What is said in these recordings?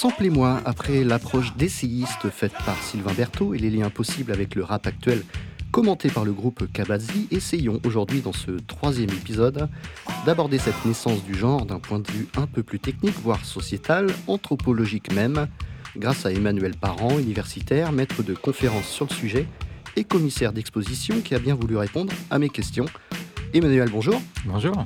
Samplez-moi, après l'approche d'essayiste faite par Sylvain Berthaud et les liens possibles avec le rap actuel commenté par le groupe Kabazi, essayons aujourd'hui dans ce troisième épisode d'aborder cette naissance du genre d'un point de vue un peu plus technique, voire sociétal, anthropologique même, grâce à Emmanuel Parent, universitaire, maître de conférences sur le sujet et commissaire d'exposition qui a bien voulu répondre à mes questions. Emmanuel, bonjour. Bonjour.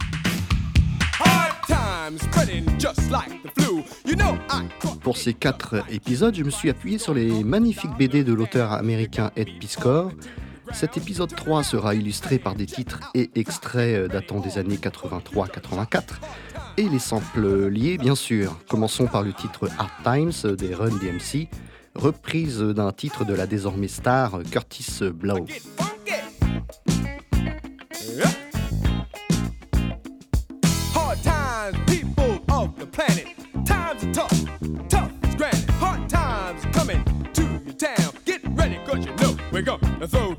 Pour ces quatre épisodes, je me suis appuyé sur les magnifiques BD de l'auteur américain Ed Piscor. Cet épisode 3 sera illustré par des titres et extraits euh, datant des années 83-84 et les samples liés bien sûr. Commençons par le titre Hard Times des Run DMC, reprise d'un titre de la désormais star Curtis Blow. And throw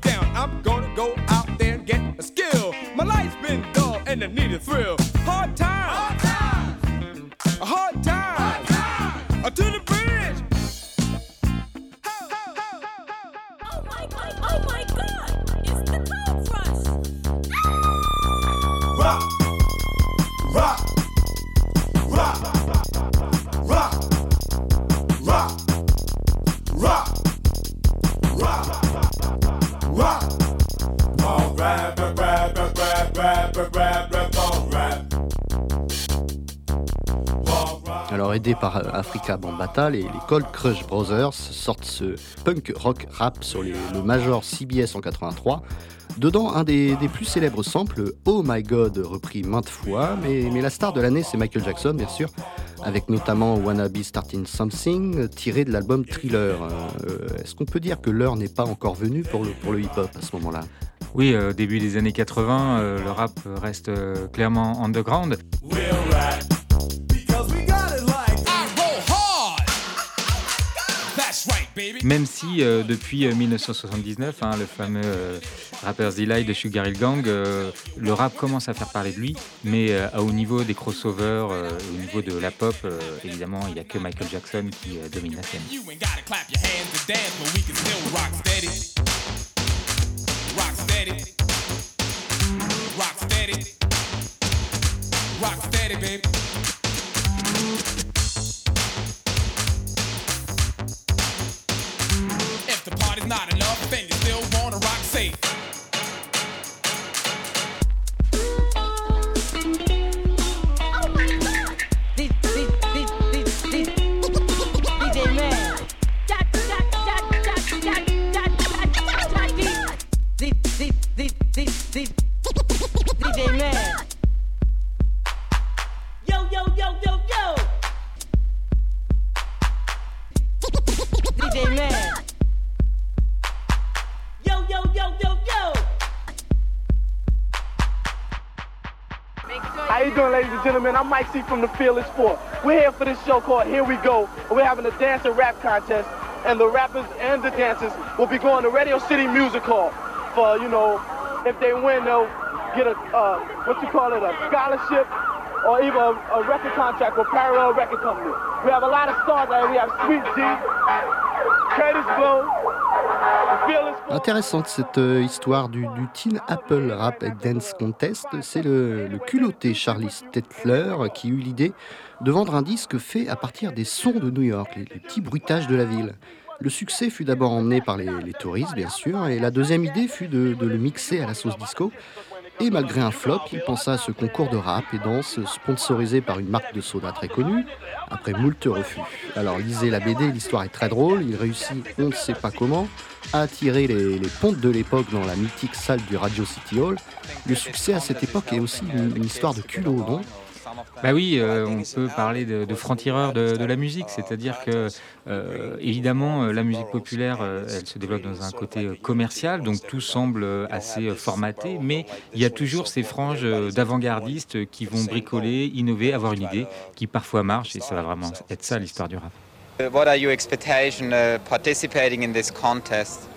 par euh, Africa Bambaataa, les, les Cold Crush Brothers sortent ce punk rock rap sur les- le Major CBS en 83. Dedans, un des, des plus célèbres samples, Oh My God, repris maintes fois, mais, mais la star de l'année, c'est Michael Jackson, bien sûr, avec notamment Wanna Be Starting Something, tiré de l'album Thriller. Euh, Est-ce qu'on peut dire que l'heure n'est pas encore venue pour le, pour le hip-hop à ce moment-là? Oui, euh, au début des années 80, euh, le rap reste euh, clairement underground. We'll Même si euh, depuis euh, 1979, hein, le fameux euh, Rapper's de Sugar Hill Gang, euh, le rap commence à faire parler de lui, mais euh, au niveau des crossovers, euh, au niveau de la pop, euh, évidemment, il n'y a que Michael Jackson qui euh, domine la scène. Party's not enough, and you still wanna rock I'm Mike C from the Fearless Four. We're here for this show called Here We Go. We're having a dance and rap contest, and the rappers and the dancers will be going to Radio City Music Hall for, you know, if they win, they'll get a, uh, what you call it, a scholarship or even a, a record contract with Parallel Record Company. We have a lot of stars out here. We have Sweet G, Curtis Blow. Intéressante cette euh, histoire du, Teen Apple Rap Dance Contest. C'est le, culotté Charlie Stettler qui eut l'idée de vendre un disque fait à partir des sons de New York, les, petits bruitages de la ville. Le succès fut d'abord emmené par les, touristes, bien sûr, et la deuxième idée fut de le mixer à la sauce disco. Et malgré un flop, il pensa à ce concours de rap et danse sponsorisé par une marque de soda très connue, après moult refus. Alors lisez la BD, l'histoire est très drôle, il réussit, on ne sait pas comment, à attirer les, pontes de l'époque dans la mythique salle du Radio City Hall. Le succès à cette époque est aussi une, une histoire de culot, non? Bah oui, euh, on peut parler de, de franc-tireur de, de la musique, c'est-à-dire que euh, évidemment la musique populaire, euh, elle se développe dans un côté euh, commercial, donc tout semble euh, assez euh, formaté, mais il y a toujours ces franges euh, d'avant-gardistes qui vont bricoler, innover, avoir une idée qui parfois marche, et ça va vraiment être ça l'histoire du rap. Uh, What are your expectations uh, participating in this contest?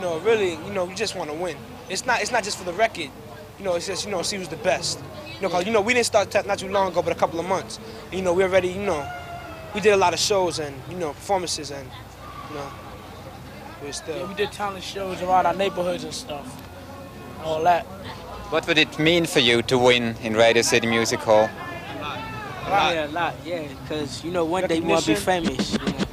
you know, really, you know, you just want to win. It's not, it's not just for the record. You know, it's just, you know, see who's the best. You know, 'cause, you know, we didn't start tech not too long ago, but a couple of months. You know, we already, you know, we did a lot of shows and, you know, performances and, you know, we're still. Yeah, we did talent shows around our neighborhoods and stuff. All that. What would it mean for you to win in Radio City Music Hall? A Yeah, a lot, yeah. Because, you know, one day we want to be famous. You know?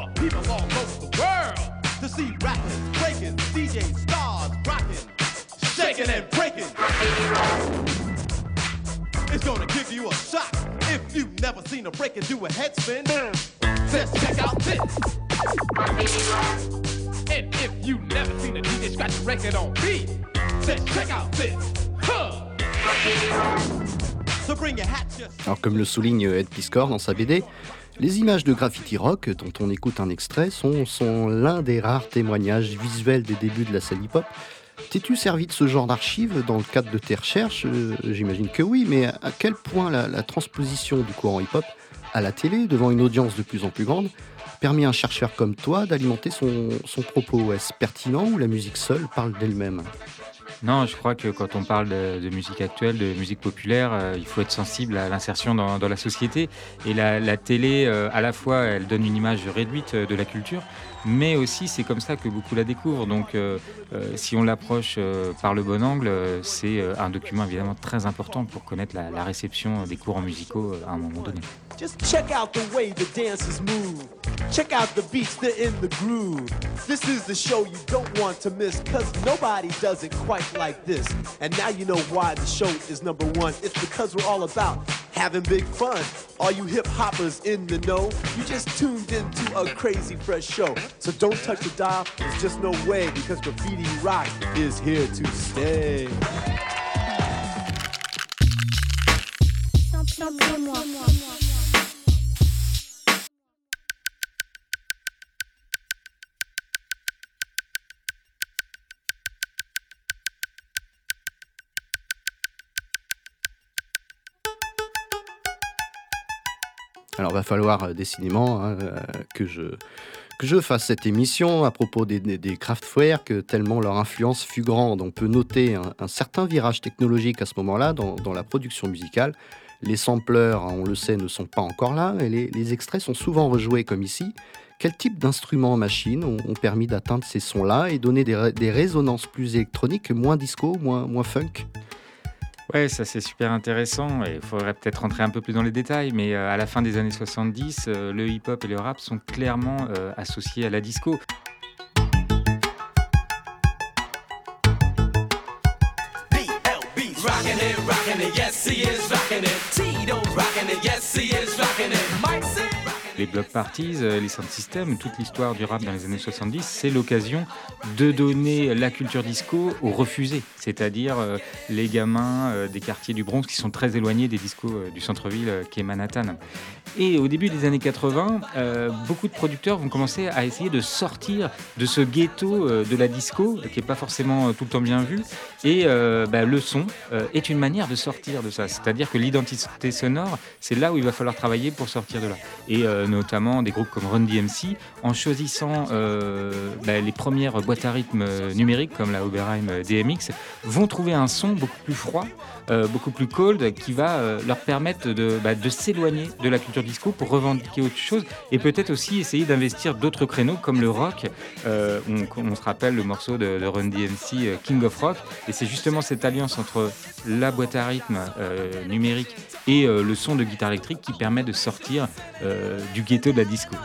The people over the world to see rappers, breaking, DJs, stars, rocking, shaking and breaking. It's gonna give you a shock if you've never seen a breaker do a head spin. Just check out this. And if you've never seen a DJ scratch a record on beat, just check out this. Huh. Alors comme le souligne Ed Piscor dans sa BD, les images de graffiti rock dont on écoute un extrait sont, l'un des rares témoignages visuels des débuts de la scène hip-hop. T'es-tu servi de ce genre d'archives dans le cadre de tes recherches? Euh, J'imagine que oui, mais à quel point la, la transposition du courant hip-hop à la télé, devant une audience de plus en plus grande, permet à un chercheur comme toi d'alimenter son, son propos? Est-ce pertinent ou la musique seule parle d'elle-même? Non, je crois que quand on parle de, musique actuelle, de musique populaire, euh, il faut être sensible à l'insertion dans, la société. Et la, la télé, euh, à la fois, elle donne une image réduite euh, de la culture, mais aussi c'est comme ça que beaucoup la découvrent. Donc, euh, euh, si on l'approche euh, par le bon angle, c'est un document évidemment très important pour connaître la, réception des courants musicaux à un moment donné. Just check out the way the dancers move. Check out the beats, they're in the groove. This is the show you don't want to miss, cause nobody does it quite like this. And now you know why the show is number one. It's because we're all about having big fun. All you hip hoppers in the know, you just tuned into a crazy fresh show. So don't touch the dial, there's just no way, because graffiti rock is here to stay. Alors, va falloir euh, décidément hein, euh, que, je, que je fasse cette émission à propos des, des, des Kraftwerk, tellement leur influence fut grande. On peut noter un, certain virage technologique à ce moment-là dans, dans la production musicale. Les sampleurs, on le sait, ne sont pas encore là, et les, extraits sont souvent rejoués comme ici. Quel type d'instruments machines ont, ont permis d'atteindre ces sons-là et donner des, des résonances plus électroniques, moins disco, moins, moins funk? Ouais, ça c'est super intéressant il faudrait peut-être rentrer un peu plus dans les détails, mais euh, à la fin des années 70, euh, le hip-hop et le rap sont clairement euh, associés à la disco. BLB's rocking it, yes rocking it. Tito's rocking it, yes rocking it. Les block parties, euh, les sound systems, toute l'histoire du rap dans les années 70, c'est l'occasion de donner la culture disco aux refusés, c'est-à-dire euh, les gamins euh, des quartiers du Bronx qui sont très éloignés des discos du centre-ville qui est Manhattan. Et au début des années 80, euh, beaucoup de producteurs vont commencer à essayer de sortir de ce ghetto euh, de la disco, qui n'est pas forcément euh, tout le temps bien vu. Et bah, le son est une manière de sortir de ça. C'est-à-dire que l'identité sonore, c'est là où il va falloir travailler pour sortir de là. Et notamment des groupes comme Run DMC, en choisissant bah, les premières boîtes à rythme numériques comme la Oberheim DMX, vont trouver un son beaucoup plus froid, beaucoup plus cold, qui va euh, leur permettre de, bah, de s'éloigner de la culture disco pour revendiquer autre chose et peut-être aussi essayer d'investir d'autres créneaux comme le rock. Euh, on, se rappelle le morceau de, de Run DMC, euh, King of Rock, et c'est justement cette alliance entre la boîte à rythme euh, numérique et euh, le son de guitare électrique qui permet de sortir euh, du ghetto de la disco.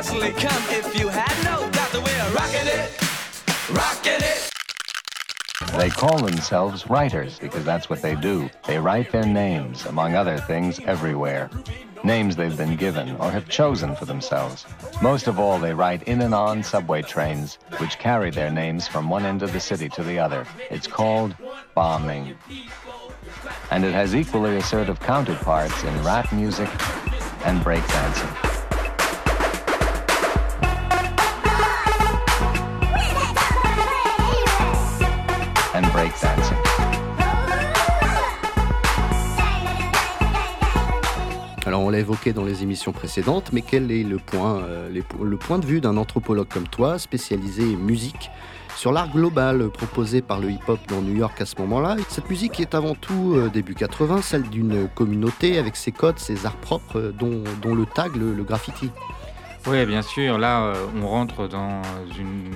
Especially come if you had no doubt that we're rocking it, They call themselves writers because that's what they do. They write their names, among other things, everywhere. Names they've been given or have chosen for themselves. Most of all, they write in and on subway trains, which carry their names from one end of the city to the other. It's called bombing. And it has equally assertive counterparts in rap music and breakdancing. On l'a évoqué dans les émissions précédentes, mais quel est le point, euh, le point de vue d'un anthropologue comme toi, spécialisé musique, sur l'art global proposé par le hip-hop dans New York à ce moment-là? Cette musique est avant tout, euh, début 80, celle d'une communauté avec ses codes, ses arts propres, euh, dont, le tag, le graffiti. Oui, bien sûr. Là, on rentre dans une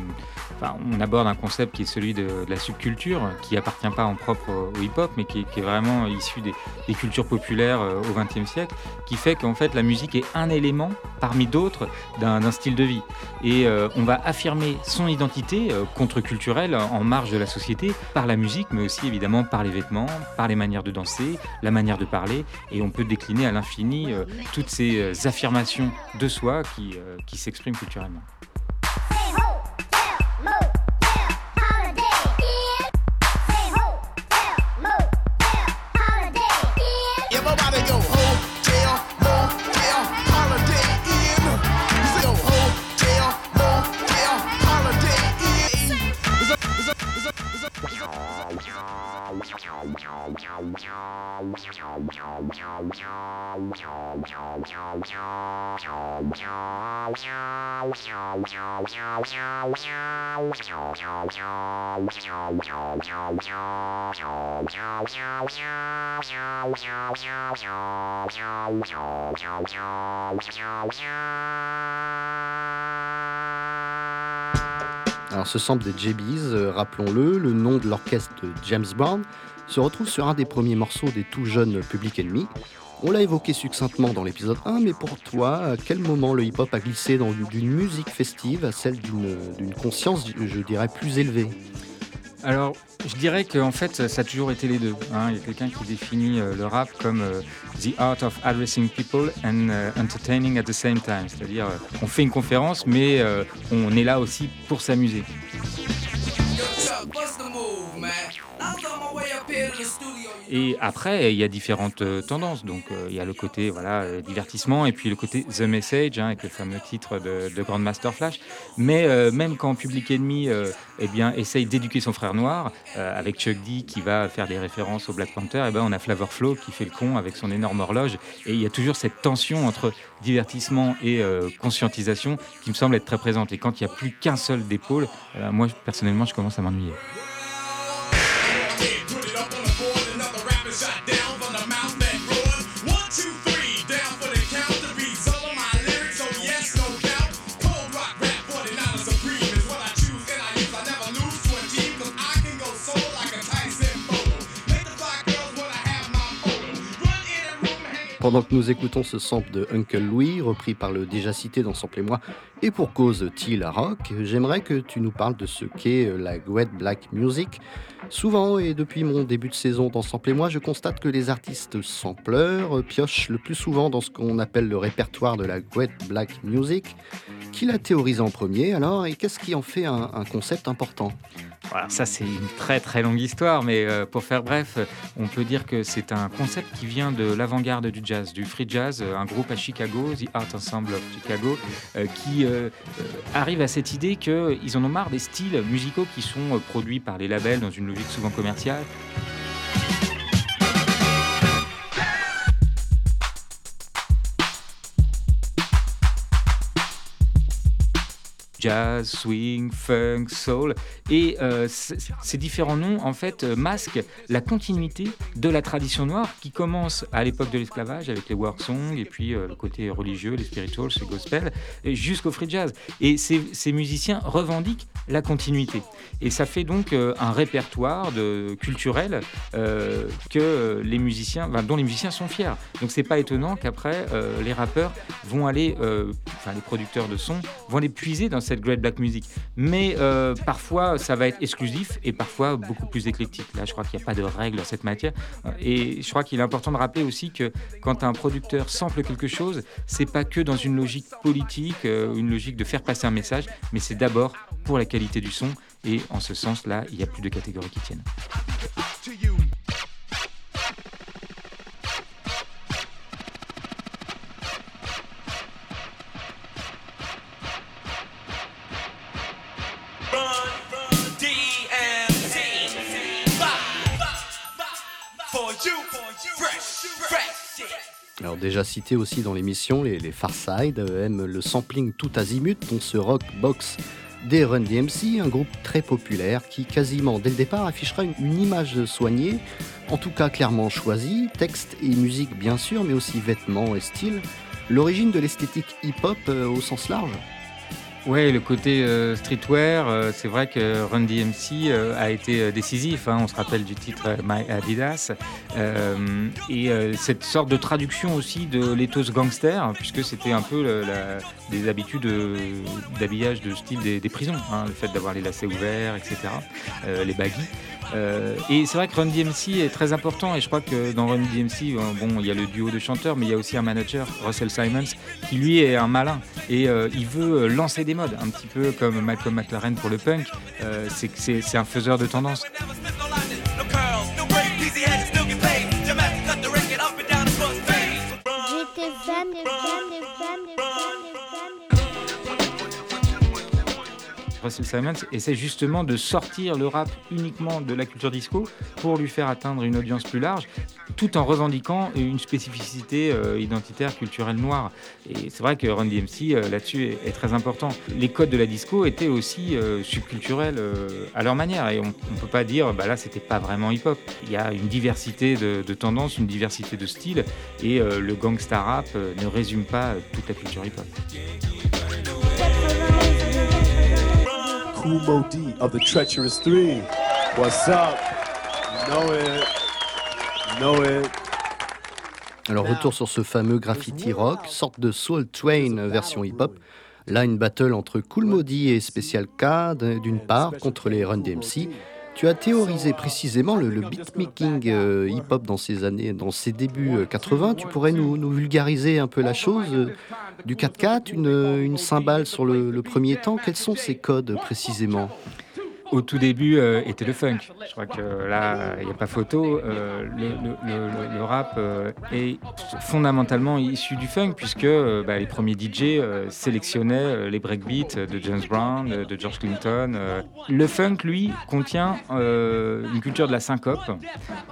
on aborde un concept qui est celui de, la subculture, qui appartient pas en propre au hip-hop, mais qui, est vraiment issu des, cultures populaires euh, au XXe siècle, qui fait qu'en fait la musique est un élément parmi d'autres d'un style de vie. Et euh, on va affirmer son identité euh, contre-culturelle en marge de la société par la musique, mais aussi évidemment par les vêtements, par les manières de danser, la manière de parler, et on peut décliner à l'infini toutes ces affirmations de soi qui s'expriment culturellement. Yeah. Alors ce sample des JBs, euh, rappelons-le, le nom de l'orchestre James Brown, se retrouve sur un des premiers morceaux des tout jeunes Public Enemy. On l'a évoqué succinctement dans l'épisode 1, mais pour toi, à quel moment le hip-hop a glissé d'une musique festive à celle d'une conscience, je dirais, plus élevée? Alors, je dirais qu'en fait, ça a toujours été les deux. Hein. Il y a quelqu'un qui définit euh, le rap comme euh, the art of addressing people and euh, entertaining at the same time. C'est-à-dire, on fait une conférence, mais on est là aussi pour s'amuser. Et après, il y a différentes euh, tendances. Donc, euh, il y a le côté voilà, euh, divertissement et puis le côté The Message, hein, avec le fameux titre de, de Grandmaster Flash. Mais même quand Public Enemy eh bien, essaye d'éduquer son frère noir, avec Chuck D qui va faire des références au Black Panther, eh ben, on a Flavor Flav qui fait le con avec son énorme horloge. Et il y a toujours cette tension entre divertissement et conscientisation qui me semble être très présente. Et quand il n'y a plus qu'un seul d'épaule, moi personnellement, je commence à m'ennuyer. Pendant que nous écoutons ce sample de Uncle Louis, repris par le déjà cité dans Sample et moi, et pour cause Tila Rock, j'aimerais que tu nous parles de ce qu'est euh, la Wet Black Music. Souvent, et depuis mon début de saison dans Sample et moi, je constate que les artistes sampleurs piochent le plus souvent dans ce qu'on appelle le répertoire de la Wet Black Music. Qui l'a théorisé en premier alors, et qu'est-ce qui en fait un concept important? Ça c'est une très très longue histoire, mais euh, pour faire bref, on peut dire que c'est un concept qui vient de l'avant-garde du jazz, du free jazz, euh, un groupe à Chicago, The Art Ensemble of Chicago, euh, qui arrive à cette idée qu'ils en ont marre des styles musicaux qui sont produits par les labels dans une logique souvent commerciale. Jazz, swing, funk, soul. Et euh, ces différents noms, en fait, euh, masquent la continuité de la tradition noire qui commence à l'époque de l'esclavage avec les work songs et puis euh, le côté religieux, les spirituals, le gospel, jusqu'au free jazz. Et ces, musiciens revendiquent la continuité. Et ça fait donc un répertoire de, culturel que les musiciens, dont les musiciens sont fiers. Donc c'est pas étonnant qu'après les rappeurs vont aller, enfin les producteurs de sons vont aller puiser dans cette cette great black music. Mais euh, parfois, ça va être exclusif et parfois beaucoup plus éclectique. Là, je crois qu'il n'y a pas de règle en cette matière. Et je crois qu'il est important de rappeler aussi que quand un producteur sample quelque chose, c'est pas que dans une logique politique, euh, une logique de faire passer un message, mais c'est d'abord pour la qualité du son. Et en ce sens-là, il n'y a plus de catégories qui tiennent. Alors déjà cité aussi dans l'émission, les, les Farside euh, aiment le sampling tout azimut, dont ce rock box des Run DMC, un groupe très populaire qui quasiment dès le départ affichera une, image soignée, en tout cas clairement choisie, texte et musique bien sûr, mais aussi vêtements et style. L'origine de l'esthétique hip-hop euh, au sens large? Ouais, le côté euh, streetwear, euh, c'est vrai que Run DMC euh, a été décisif. hein. on se rappelle du titre My Adidas. Et cette sorte de traduction aussi de l'éthos gangster, puisque c'était un peu des habitudes d'habillage de style des, prisons. hein, le fait d'avoir les lacets ouverts, etc. les. Euh, et c'est vrai que Run DMC est très important. Et je crois que dans Run DMC, bon, il y a le duo de chanteurs, mais il y a aussi un manager, Russell Simons, qui lui est un malin. Et euh, il veut euh, lancer des modes, un petit peu comme Malcolm McLaren pour le punk. Euh, c'est un faiseur de tendance. Russell Simons essaie justement de sortir le rap uniquement de la culture disco pour lui faire atteindre une audience plus large, tout en revendiquant une spécificité euh, identitaire culturelle noire. Et c'est vrai que Run DMC euh, là-dessus est, très important. Les codes de la disco étaient aussi euh, subculturels à leur manière, et on ne peut pas dire bah là c'était pas vraiment hip-hop. Il y a une diversité de, tendances, une diversité de styles, et le gangsta rap ne résume pas toute la culture hip-hop. Of the Treacherous Three. What's up? Know it. Know it. Alors retour sur ce fameux graffiti rock, sorte de Soul Train version hip-hop. Là, une battle entre Cool Modi et Special K d'une part contre les Run DMC. Tu as théorisé précisément le, beatmaking euh, hip-hop dans ces années, dans ses débuts euh, 80. Tu pourrais nous, vulgariser un peu la chose euh, Du 4-4, une, une cymbale sur le premier temps. Quels sont ces codes précisément? Au tout début euh, était le funk. Je crois que là, il n'y a pas photo. Euh, le, rap euh, est fondamentalement issu du funk, puisque euh, bah, les premiers DJ euh, sélectionnaient euh, les breakbeats de James Brown, euh, de George Clinton. euh. Le funk, lui, contient euh, une culture de la syncope.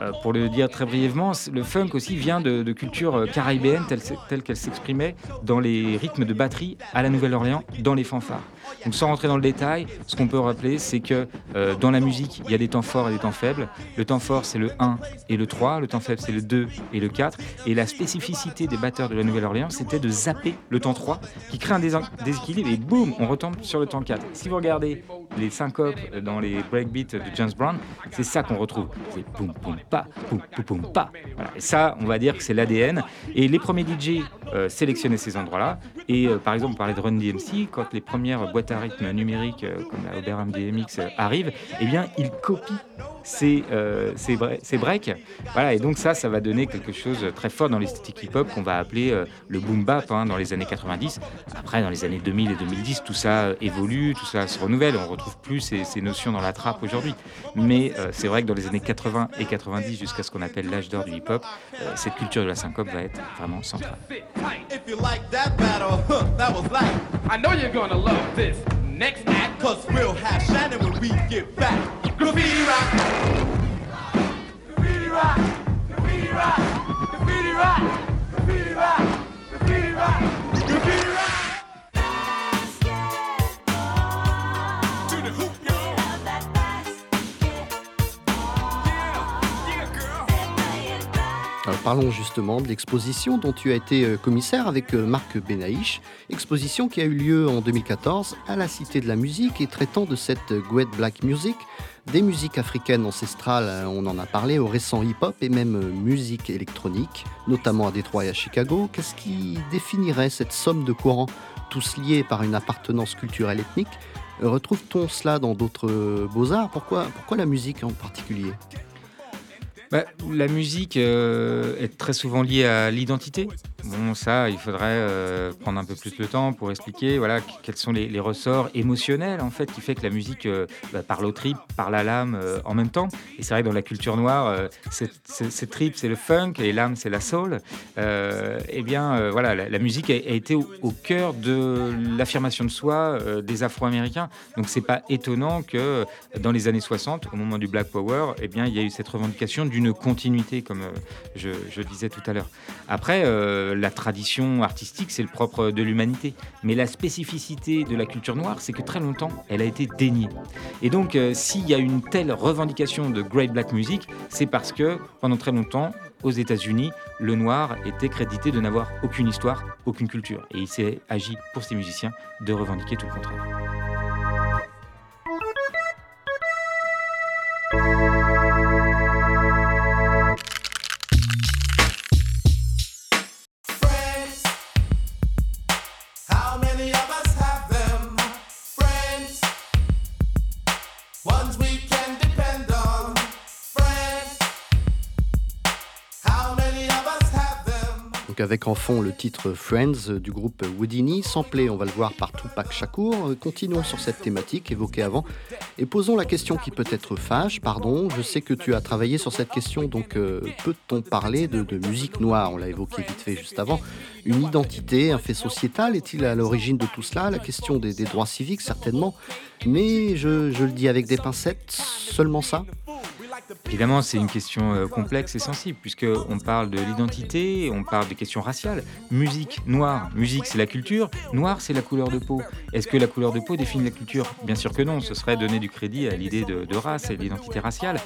Euh, pour le dire très brièvement, le funk aussi vient de, de culture euh, caribéenne telle, telle qu'elle s'exprimait dans les rythmes de batterie à la Nouvelle-Orléans, dans les fanfares. Donc sans rentrer dans le détail, ce qu'on peut rappeler, c'est que euh, dans la musique, il y a des temps forts et des temps faibles. Le temps fort, c'est le 1 et le 3. Le temps faible, c'est le 2 et le 4. Et la spécificité des batteurs de la Nouvelle-Orléans, c'était de zapper le temps 3, qui crée un déséquilibre et boum, on retombe sur le temps 4. Si vous regardez les syncopes dans les breakbeats de James Brown, c'est ça qu'on retrouve. C'est boum, boum, boum, pas. Voilà. Et ça, on va dire que c'est l'ADN. Et les premiers DJ euh, sélectionnaient ces endroits-là. Et euh, par exemple, on parlait de Run DMC, quand les premières boîtes à rythme numériques euh, comme la Oberheim DMX euh, arrivent, eh bien, ils copient ces, ces, bre- ces breaks. Voilà, et donc ça, ça va donner quelque chose de très fort dans l'esthétique hip-hop qu'on va appeler le boom bap hein, dans les années 90. Après, dans les années 2000 et 2010, tout ça évolue, tout ça se renouvelle. On retrouve plus ces, ces notions dans la trappe aujourd'hui. Mais euh, c'est vrai que dans les années 80 et 90, jusqu'à ce qu'on appelle l'âge d'or du hip-hop, euh, cette culture de la syncope va être vraiment centrale. Parlons justement de l'exposition dont tu as été euh, commissaire avec euh, Marc Benaïch, exposition qui a eu lieu en 2014 à la Cité de la Musique et traitant de cette euh, Gwet Black Music, des musiques africaines ancestrales, on en a parlé, au récent hip-hop et même musique électronique, notamment à Détroit et à Chicago. Qu'est-ce qui définirait cette somme de courants tous liés par une appartenance culturelle ethnique? Retrouve-t-on cela dans d'autres beaux-arts? Pourquoi, pourquoi la musique en particulier? Bah, la musique euh, est très souvent liée à l'identité. Ça, il faudrait euh, prendre un peu plus de temps pour expliquer voilà, quels sont les, ressorts émotionnels en fait, qui fait que la musique euh, bah, parle aux tripes, parle à l'âme en même temps. Et c'est vrai que dans la culture noire, c'est tripes, c'est le funk et l'âme, c'est la soul. eh bien, voilà, la, musique a, été au, cœur de l'affirmation de soi des Afro-Américains. Donc, c'est pas étonnant que dans les années 60, au moment du Black Power, eh bien, il y a eu cette revendication d'une continuité, comme euh, je, disais tout à l'heure. Après, euh, la tradition artistique, c'est le propre de l'humanité. Mais la spécificité de la culture noire, c'est que très longtemps, elle a été déniée. Et donc, euh, s'il y a une telle revendication de Great Black Music, c'est parce que pendant très longtemps, aux États-Unis, le noir était crédité de n'avoir aucune histoire, aucune culture. Et il s'est agi pour ces musiciens de revendiquer tout le contraire. Avec en fond le titre Friends du groupe Woodini, samplé, on va le voir, par Tupac Shakur. Continuons sur cette thématique évoquée avant et posons la question qui peut être fâche. Pardon, je sais que tu as travaillé sur cette question, donc euh, peut-on parler de, musique noire? On l'a évoqué vite fait juste avant. Une identité, un fait sociétal est-il à l'origine de tout cela? La question des, droits civiques, certainement. Mais je le dis avec des pincettes, seulement ça Évidemment, c'est une question euh, complexe et sensible, puisqu'on parle de l'identité, on parle des questions raciales. Musique, noire, musique c'est la culture, noir c'est la couleur de peau. Est-ce que la couleur de peau définit la culture? Bien sûr que non, ce serait donner du crédit à l'idée de, race et d'identité raciale.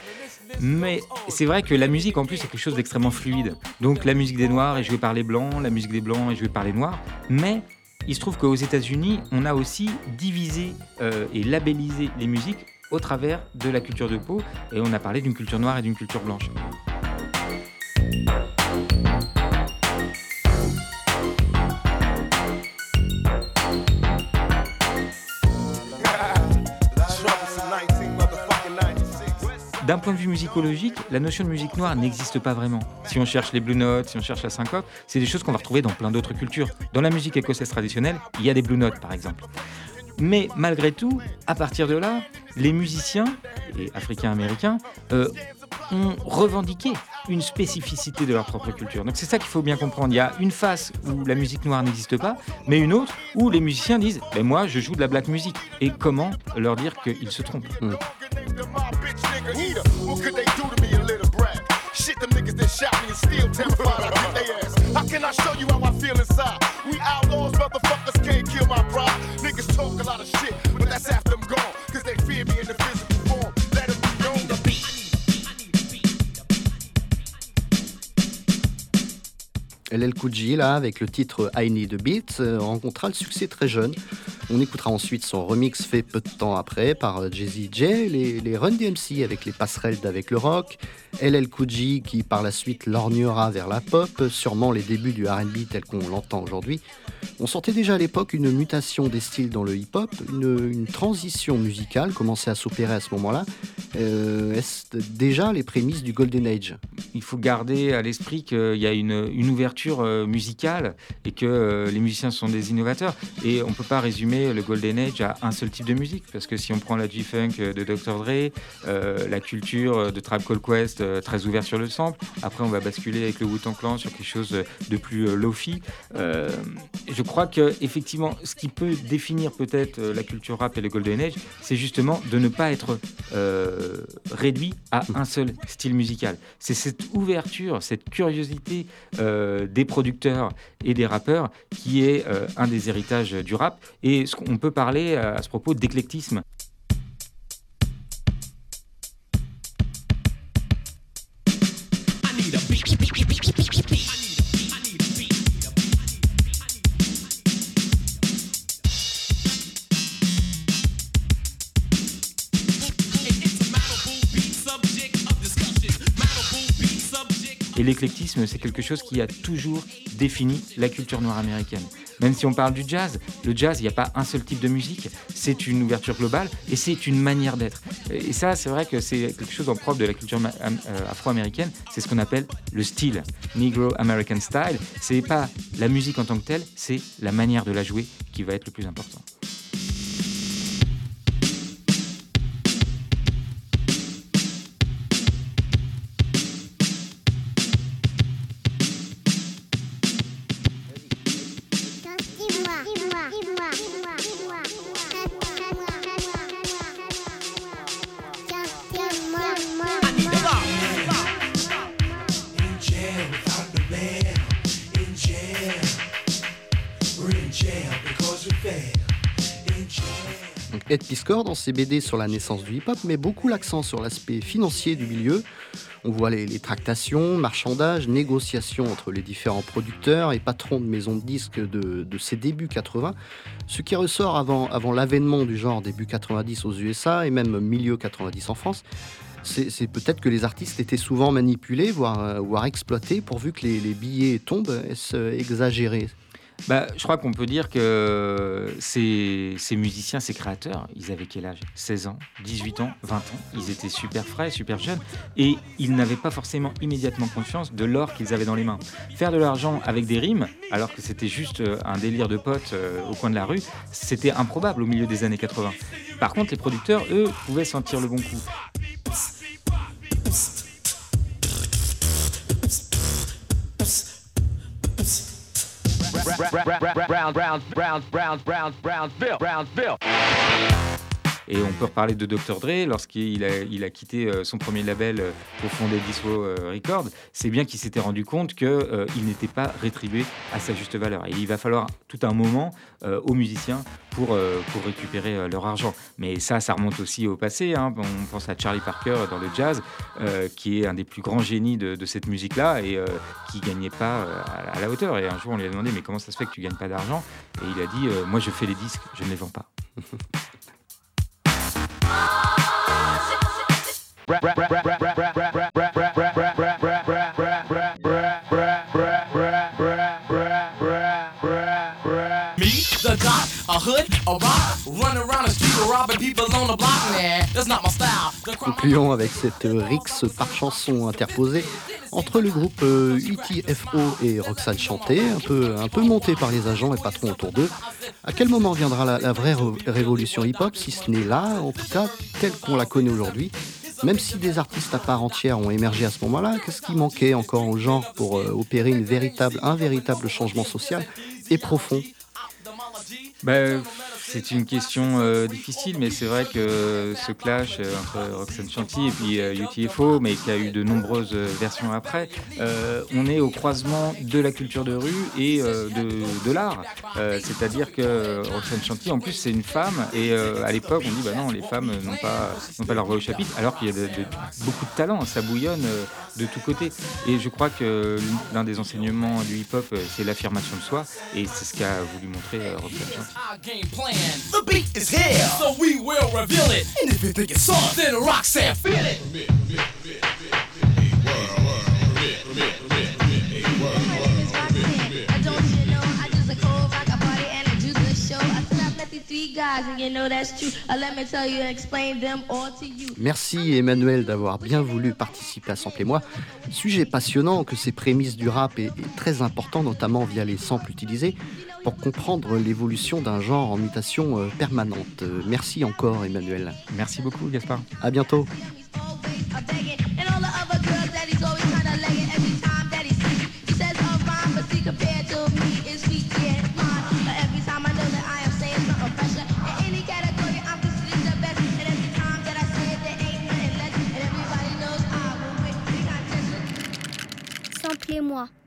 Mais c'est vrai que la musique en plus c'est quelque chose d'extrêmement fluide. Donc la musique des noirs est jouée par les blancs, la musique des blancs est jouée par les noirs, mais il se trouve qu'aux États-Unis, on a aussi divisé euh, et labellisé les musiques au travers de la culture de peau, et on a parlé d'une culture noire et d'une culture blanche. D'un point de vue musicologique, la notion de musique noire n'existe pas vraiment. Si on cherche les blue notes, si on cherche la syncope, c'est des choses qu'on va retrouver dans plein d'autres cultures. Dans la musique écossaise traditionnelle, il y a des blue notes par exemple. Mais malgré tout, à partir de là, les musiciens, et africains-américains, euh, ont revendiqué une spécificité de leur propre culture. Donc c'est ça qu'il faut bien comprendre. Il y a une face où la musique noire n'existe pas, mais une autre où les musiciens disent ben Moi, je joue de la black music. Et comment leur dire qu'ils se trompent? Mm. Can I show you how I feel inside? We outlaws, motherfuckers can't kill my pride. Niggas talk a lot of shit, but that's after them gone. Cause they fear me in the physical LL Cool J, là, avec le titre I Need a Beat, euh, rencontra le succès très jeune. On écoutera ensuite son remix fait peu de temps après par euh, Jay-Z J, les, les Run DMC avec les passerelles d'avec le rock, LL Cool qui par la suite lorgnera vers la pop, sûrement les débuts du R&B tel qu'on l'entend aujourd'hui. On sentait déjà à l'époque une mutation des styles dans le hip-hop, une, transition musicale commençait à s'opérer à ce moment-là. Euh, est-ce déjà les prémices du Golden Age? Il faut garder à l'esprit qu'il y a une, ouverture euh, musicale et que euh, les musiciens sont des innovateurs. Et on ne peut pas résumer le Golden Age à un seul type de musique, parce que si on prend la G-Funk de Dr. Dre, la culture de Tribe Called Quest, très ouvert sur le sample, après on va basculer avec le Wu-Tang Clan sur quelque chose de plus lofi. je crois que effectivement, ce qui peut définir peut-être la culture rap et le Golden Age, c'est justement de ne pas être réduit à un seul style musical. C'est cette ouverture, cette curiosité euh, des producteurs et des rappeurs qui est euh, un des héritages du rap. Et on peut parler à ce propos d'éclectisme. Et l'éclectisme, c'est quelque chose qui a toujours défini la culture noire américaine. Même si on parle du jazz, le jazz, il n'y a pas un seul type de musique, c'est une ouverture globale et c'est une manière d'être. Et ça, c'est vrai que c'est quelque chose en propre de la culture euh, afro-américaine, c'est ce qu'on appelle le style, Negro American Style. C'est pas la musique en tant que telle, c'est la manière de la jouer qui va être le plus important. Ed Piscor, dans ses BD sur la naissance du hip-hop, met beaucoup l'accent sur l'aspect financier du milieu. On voit les, tractations, marchandages, négociations entre les différents producteurs et patrons de maisons de disques de, de ces débuts 80, ce qui ressort avant, l'avènement du genre début 90 aux USA et même milieu 90 en France. C'est peut-être que les artistes étaient souvent manipulés, voire, voire exploités, pourvu que les, les billets tombent. Est-ce exagéré? Bah, je crois qu'on peut dire que ces, musiciens, ces créateurs, ils avaient quel âge? 16 ans, 18 ans, 20 ans. Ils étaient super frais, super jeunes. Et ils n'avaient pas forcément immédiatement conscience de l'or qu'ils avaient dans les mains. Faire de l'argent avec des rimes, alors que c'était juste euh, un délire de potes euh, au coin de la rue, c'était improbable au milieu des années 80. Par contre, les producteurs, eux, pouvaient sentir le bon coup. Brown, Brown, Brown, Brown, Brownsville, Brownsville. Et on peut reparler de Dr. Dre lorsqu'il a, quitté euh, son premier label euh, pour fonder Disco euh, Records. C'est bien qu'il s'était rendu compte qu'il il n'était pas rétribué à sa juste valeur. Et il va falloir tout un moment aux musiciens pour, récupérer leur argent. Mais ça, ça remonte aussi au passé. Hein. On pense à Charlie Parker dans le jazz, qui est un des plus grands génies de, cette musique-là et qui gagnait pas à, la hauteur. Et un jour, on lui a demandé, mais comment ça se fait que tu gagnes pas d'argent? Et il a dit, moi, je fais les disques, je ne les vends pas. Meet the dot. Concluons avec cette rixe par chanson interposée entre le groupe UTFO et Roxane Chanté, un peu, un peu monté par les agents et patrons autour d'eux. À quel moment viendra la, la vraie révolution hip-hop, si ce n'est là, en tout cas, telle qu'on la connaît aujourd'hui? Même si des artistes à part entière ont émergé à ce moment-là, qu'est-ce qui manquait encore au genre pour euh, opérer une véritable, un véritable changement social et profond? Ben, c'est une question euh, difficile, mais c'est vrai que ce clash euh, entre Roxanne Chanty et puis UTFO, mais qui a eu de nombreuses versions après, on est au croisement de la culture de rue et de, l'art. C'est-à-dire que Roxanne Chanty, en plus, c'est une femme, et à l'époque, on dit bah non, les femmes n'ont pas, pas leur voix au chapitre, alors qu'il y a beaucoup de talent, ça bouillonne de tous côtés. Et je crois que l'un des enseignements du hip-hop, c'est l'affirmation de soi, et c'est ce qu'a voulu montrer Roxanne Chanty. The beat is here, so we will reveal it. And if you think it's soft, then Roxanne feel it. Merci Emmanuel d'avoir bien voulu participer à Sample et moi. Sujet passionnant que ces prémices du rap est, est très important, notamment via les samples utilisés, pour comprendre l'évolution d'un genre en mutation euh, permanente. Euh, merci encore Emmanuel. Merci beaucoup Gaspard. À bientôt. Samplez-moi.